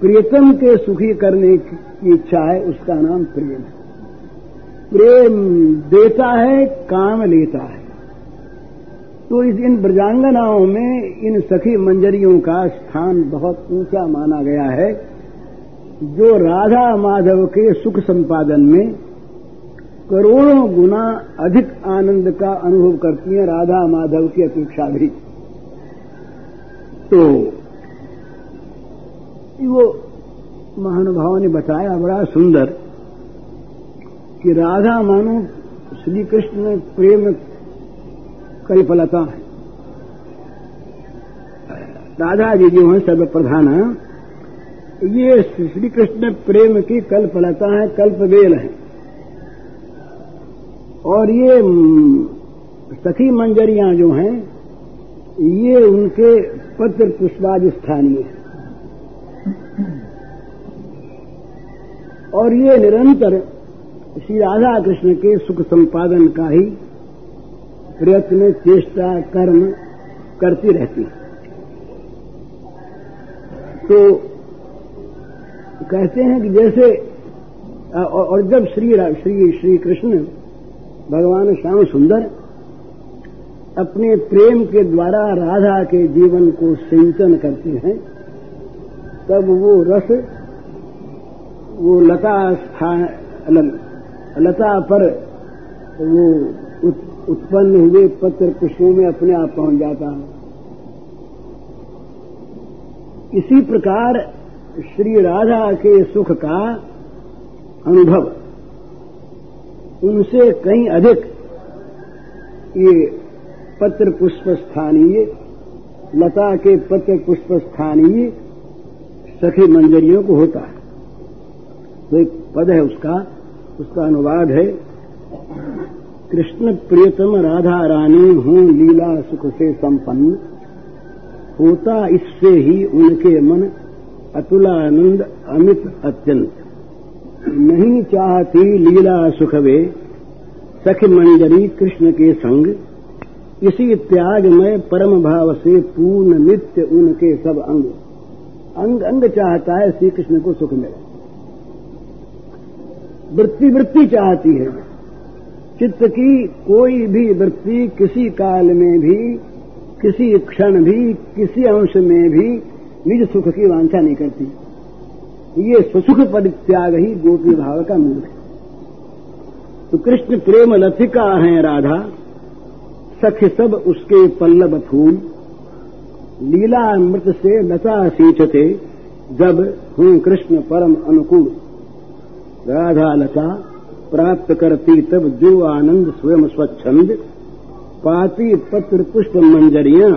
प्रियतम के सुखी करने की इच्छा है, उसका नाम प्रेम है। प्रेम देता है, काम लेता है। तो इस इन ब्रजांगनाओं में इन सखी मंजरियों का स्थान बहुत ऊँचा माना गया है, जो राधा माधव के सुख संपादन में करोड़ों गुना अधिक आनंद का अनुभव करती हैं राधा माधव की अपेक्षा भी। तो वो महानुभाव ने बताया, बड़ा सुंदर, कि राधा मानो श्री कृष्ण में प्रेम कल्पलता है। राधा जी जो हैं सर्वप्रधान ये श्री कृष्ण प्रेम की कल्पलता है, कल्पवेल है। और ये सखी मंजरियाँ जो हैं, ये उनके पत्र पुष्पाद स्थानीय और ये निरंतर श्री राधा कृष्ण के सुख संपादन का ही प्रयत्न, चेष्टा, कर्म करती रहती तो कहते हैं कि जैसे और जब श्री श्री श्री कृष्ण भगवान श्याम सुंदर अपने प्रेम के द्वारा राधा के जीवन को सिंचन करते हैं, तब वो रस, वो लता स्थान लता पर वो उत्पन्न हुए पत्र पुष्पों में अपने आप पहुँच जाता है। इसी प्रकार श्री राधा के सुख का अनुभव। उनसे कहीं अधिक। ये पत्र पुष्प स्थानीय लता के पत्र पुष्प स्थानीय सखी मंजरियों को होता है। तो एक पद है उसका उसका अनुवाद है, कृष्ण प्रियतम राधा रानी हूँ लीला सुख से संपन्न। होता इससे ही उनके मन अतुलानंद अमित अत्यंत। नहीं चाहती लीला सुखवे, सख मंजरी कृष्ण के संग। इसी त्याग में परम भाव से पूर्ण नित्य उनके सब अंग। अंग अंग चाहता है श्री कृष्ण को सुख मिले। वृत्ति वृत्ति चाहती है। चित्त की कोई भी वृत्ति किसी काल में भी, किसी क्षण भी, किसी अंश में भी निज सुख की वांछा नहीं करती। ये सुसुख परित्याग ही गोपी भाव का मूल है तो कृष्ण प्रेम लथिका है राधा, सख सब उसके पल्लव फूल। लीला अमृत से लता सींचते, जब हूँ कृष्ण परम अनुकूल। राधा लता, प्राप्त करती तब जो आनंद स्वयं स्वच्छंद। पाती पत्र पुष्प मंजरियाँ,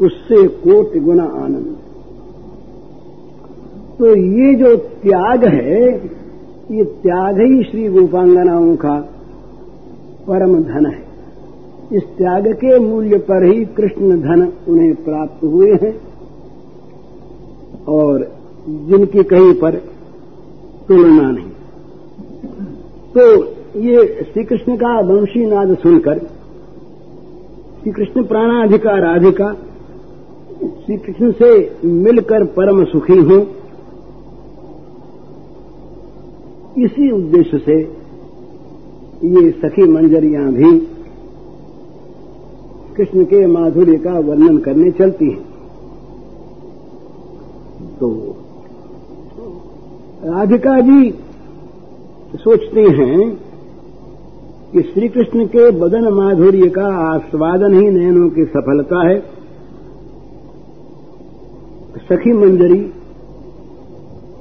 उससे कोट गुना आनंद। तो ये जो त्याग है, ये त्याग ही श्री गोपांगनाओं का परम धन है। इस त्याग के मूल्य पर ही कृष्ण धन उन्हें प्राप्त हुए हैं और जिनकी कहीं पर तुलना नहीं। तो ये श्री कृष्ण का वंशी नाद सुनकर श्री कृष्ण प्राणाधिका राधिका श्री कृष्ण से मिलकर परम सुखी हूँ। इसी उद्देश्य से ये सखी मंजरियाँ भी कृष्ण के माधुर्य का वर्णन करने चलती हैं। तो राधिका जी सोचती हैं कि श्री कृष्ण के बदन माधुर्य का आस्वादन ही नयनों की सफलता है। सखी मंजरी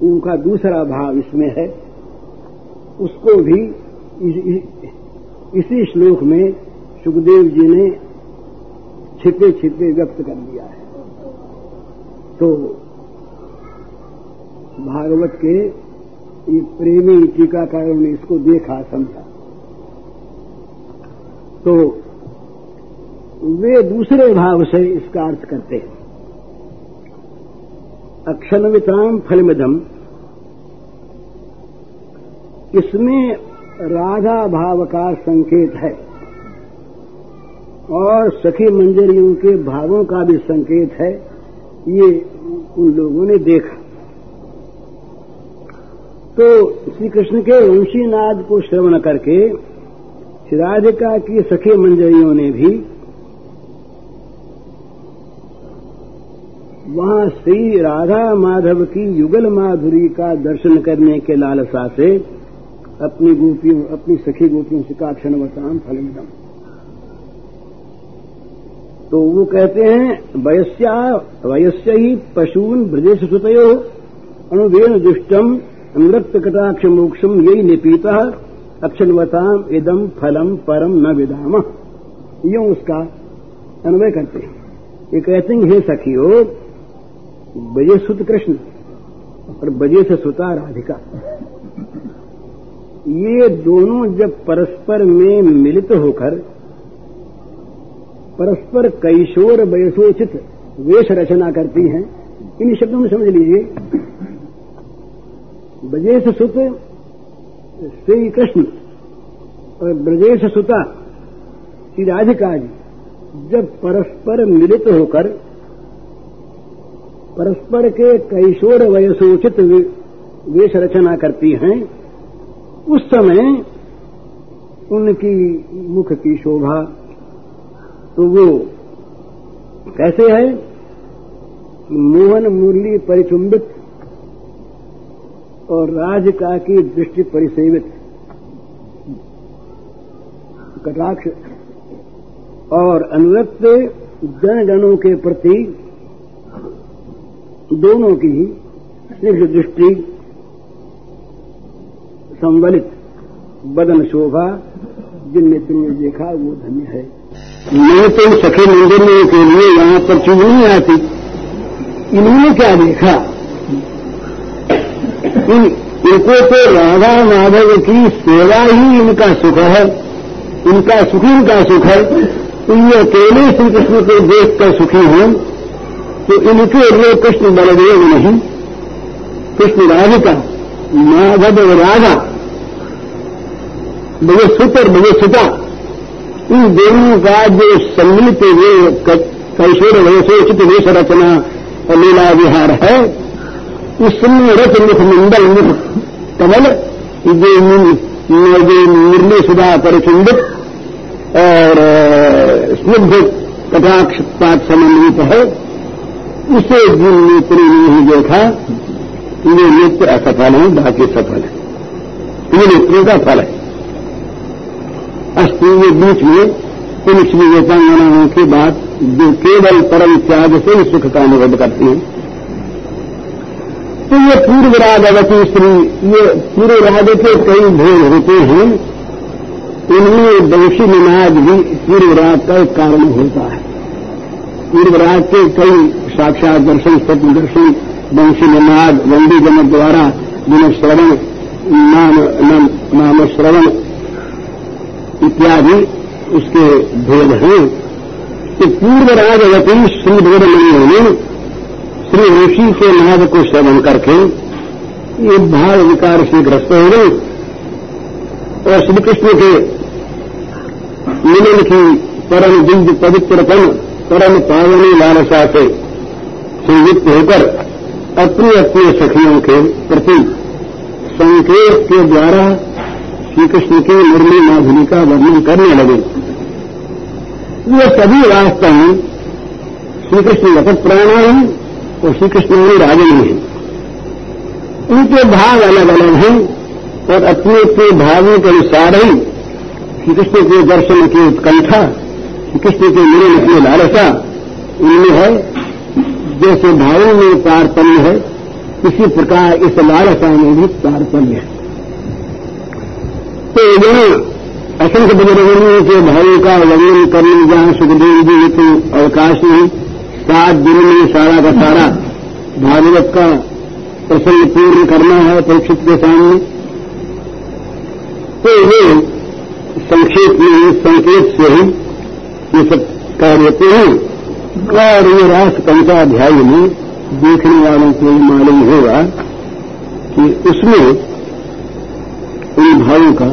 उनका दूसरा भाव इसमें है। उसको भी इसी श्लोक में सुखदेव जी ने छिपे छिपे व्यक्त कर दिया है। तो भागवत के ये प्रेमी टीकाकारों ने इसको देखा, समझा। तो वे दूसरे भाव से इसका अर्थ करते हैं। अक्षणविताम फलमिदम इसमें राधा भाव का संकेत है। और सखी मंजरियों के भावों का भी संकेत है। ये उन लोगों ने देखा। तो श्री कृष्ण के वंशीनाद को श्रवण करके राधिका की सखी मंजरियों ने भी वहाँ श्री राधा माधव की युगल माधुरी का दर्शन करने के लालसा से अपनी गोपियों, अपनी सखी गोपियों से का क्षण वसाम फलिंदम तो वो कहते हैं, वयस्या, वयस्य ही पशून ब्रजेश सुतयो अणुवेन दुष्टम नृत्त कटाक्ष मोक्षम यही निपीता अक्षणवताम इदम फलम परम न विदाम। यूँ उसका अन्वय करते हैं। ये कहते हैं, हे सखियो बजे सुत कृष्ण और बजे से सुता राधिका। ये दोनों जब परस्पर में मिलित होकर, परस्पर कैशोर वयसोचित वेश रचना करती हैं, इन शब्दों में समझ लीजिए। ब्रजेश सुत श्री कृष्ण और ब्रजेश सुता श्री राधिका जी जब परस्पर मिलित होकर, परस्पर के कैशोर वयसोचित वेश रचना करती हैं उस समय उनकी मुख की शोभा तो वो कैसे है मोहन मुरली परिचुंबित और राजका की दृष्टि परिसेवित। कटाक्ष और अनुरक्त जनगणों के प्रति दोनों की स्निग्ध दृष्टि संवलित बदन शोभा जिन नेत्रों ने देखा वो धन्य है। मैं तो सखी मंदिर में के लिए यहाँ पर चीज़ नहीं आती? इन्होंने क्या देखा? इन, इनको तो राधा माधव की सेवा ही इनका सुख है। इनका सुख इनका सुख है। तो ये अकेले श्री कृष्ण को देखकर सुखी हों तो इनके लिए कृष्ण बलदेव नहीं। कृष्ण राधिका माधव राधा भगे सुत और भगे इन दोनों का जो सम्मिलित वे कैशोर वयसोचित वेश रचना और लीला विहार है। उसमें रच मुख मंडल मुख कमल जो निर्णय सुधा परिचुंबित और स्निग्ध कटाक्ष पाठ समन्वित है। उसे जिन नेत्री ने ही देखा, ये नेत्र असफल है, बाकी सफल है। ये नेत्रों का फल है। अस्थि ये बीच में इन श्री वेतांगनाओं की बात जो केवल परम त्याग से ही सुख का अनुभव करती है। तो ये पूर्व रागवती स्त्री, ये पूर्व राग के कई भेद होते हैं, इनमें वंशी निनाद भी पूर्व राग का एक कारण होता है। पूर्व राग के कई साक्षात दर्शन, सत्य दर्शन वंशी निनाद वंदी जनक द्वारा दिन श्रवण नाम नाम श्रवण इत्यादि उसके भेद हैं। तो पूर्व राजवती श्री भेद ने श्री ऋषि के नाद को श्रवण करके ये भाव विकार से ग्रस्त हो गए। और श्रीकृष्ण के मिलन की परम दिव्य पवित्रपन, परम पावनी लालसा से संयुक्त होकर अपनी अपनी सखियों के प्रति संकेत के द्वारा श्रीकृष्ण के मुरली माधुरी का वर्णन करने लगे। ये सभी वास्तव में श्रीकृष्ण जगत प्राण हैं और श्रीकृष्ण राजनी हैं। उनके भाव अलग अलग हैं और अपने अपने भावों के अनुसार ही श्री कृष्ण के दर्शन की उत्कंठा श्री कृष्ण के मिलन की लालसा उनमें है। जैसे भावों में तारतम्य है, इसी प्रकार इस लालसा में भी तारतम्य है। तो यहाँ असंख्य बुज़ुर्गों के भावों का वर्णन करने जहाँ सुखदेव जी हेतु अवकाश नहीं, सात दिन में सारा का सारा भागवत का प्रसंग पूर्ण करना है परीक्षित के सामने। तो ये संक्षेप में, संकेत से ही ये सब कह देते हैं। और ये रास पंचाध्याय में देखने वालों को मालूम होगा कि उसमें भावों का,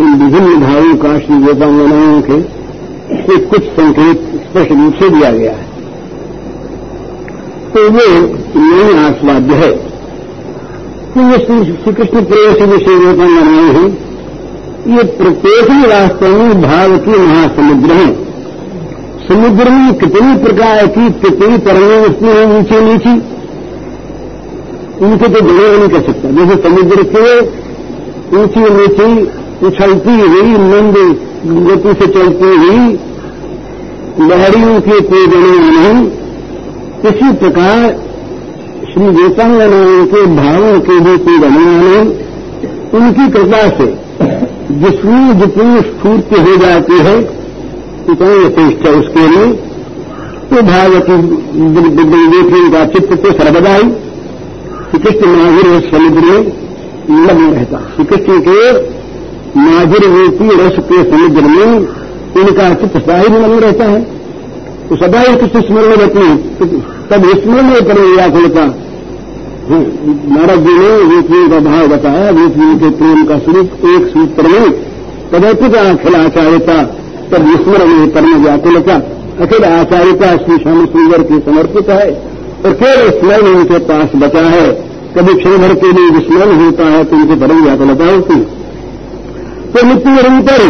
इन विभिन्न भावों का श्री गोपांगनाओं के से कुछ संकेत स्पष्ट रूप से दिया गया है। तो वो नई आस्वाद्य है। तो ये श्री कृष्ण प्रेम से विषय हैं। ये प्रत्येक ही वास्तव में भाव की महासमुद्र हैं। समुद्र में कितनी प्रकार की कितनी तरंगें उठती हैं नीचे नीचे उनके तो जड़े नहीं कर सकता। जैसे समुद्र के ऊँची नीची उछलती हुई मंद गति से चलती हुई, लहरियों के जड़े नहीं। इसी प्रकार श्री वेतांगनाओं के भावों के भी गणे नहीं। उनकी कृपा से जिसमें जितनी स्फूर्ति हो जाती है, उतनी यथेष्ट है उसके लिए। तो भागवती देखने का चित्त तो सर्वदा ही श्रीकृष्ण माधुर समुद्र में लग्न रहता। श्रीकृष्ण के माधुर रूपी रस के समुद्र में इनका चित्त ही लग्न रहता है। तो सदा ही कृष्ण स्मरण रखने तब स्मरण में पड़े व्याकुलता नारद जी ने वेतियों का भाव बताया वेतियों के प्रेम का स्वरूप, एक सूत्र में तदैपित अखिल आचार्यता तब विस्मरण में परम व्याकुलता अखिल आचार्यता श्री श्याम सुंदर की समर्पित है और केवल स्मरण उनके पास बचा है। कभी क्षण भर के लिए विस्मरण होता है तो उनकी परम व्याकुलता होती तो नित्य निरंतर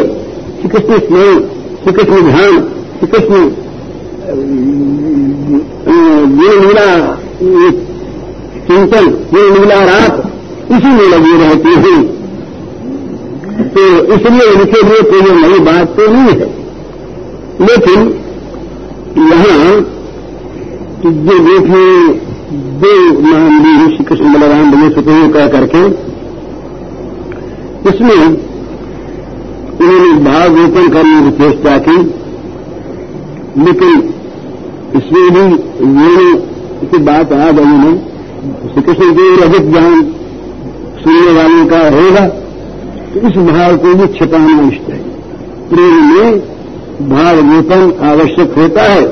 श्री कृष्ण स्मरण श्री कृष्ण ध्यान श्री कृष्ण ये लीला चिंतन ये लीला रात इसी में लगी रहती है। तो इसलिए उनके लिए कोई नई बात तो नहीं है। लेकिन यहाँ, जो देखिए दो ली श्री कृष्ण बलराम बने सुखदेव कह करके। इसमें उन्होंने भाव रोपण करने की चेष्टा की, लेकिन इसमें भी वेणु की बात आ गई है श्री कृष्ण देव अधिक ज्ञान सुनने वालों का होगा तो इस भाव को भी छिपाना इष्ट है। प्रेम में भाव रोपण आवश्यक होता है।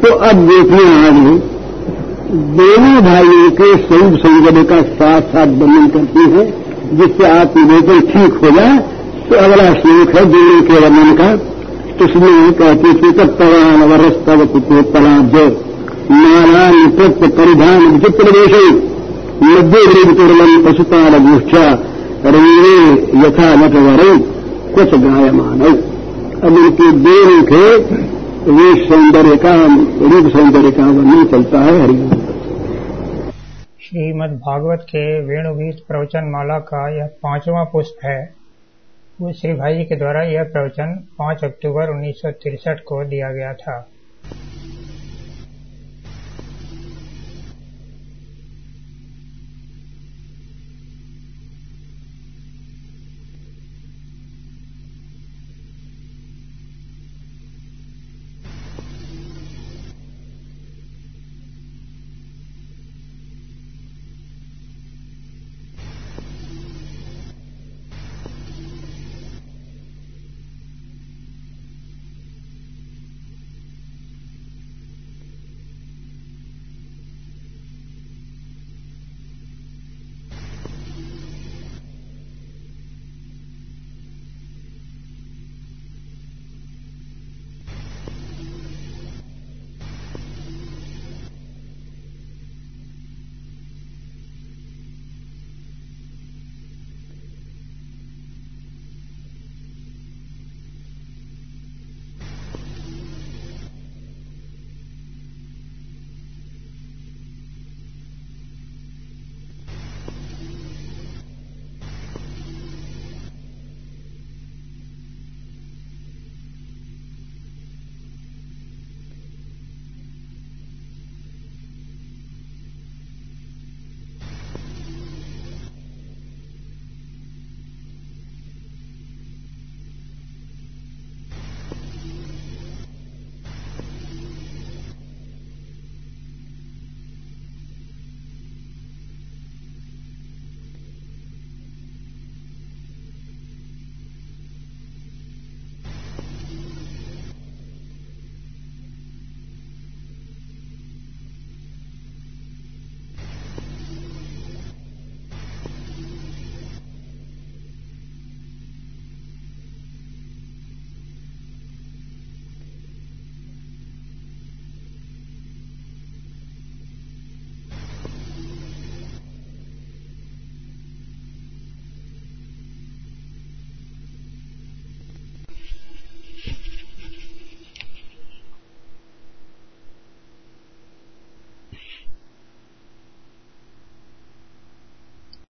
तो अब देखिए आगे दोनों भाइयों के स्वरूप संजय का साथ साथ वर्णन करती है, जिससे आत्मवेदन ठीक हो जाए तो अगला श्लोक है दोनों के वर्णन का। उसमें कहती थी तत्तवान वरस्तव कुतोत्तराज नारायण प्रत्य परिधान विचित्र देश मध्य गृह पशुपाल गोष्ठा रंगे यथा नटवरे कुछ गायमान। अब उनके दोनों के रूप सौंदर्य का, रूप सौंदर्य का वर्णन चलता है हरिओम। श्रीमद् भागवत के वेणुगीत प्रवचन माला का यह पांचवा पुष्प है। श्री भाई के द्वारा यह प्रवचन 5 अक्टूबर उन्नीस को दिया गया था।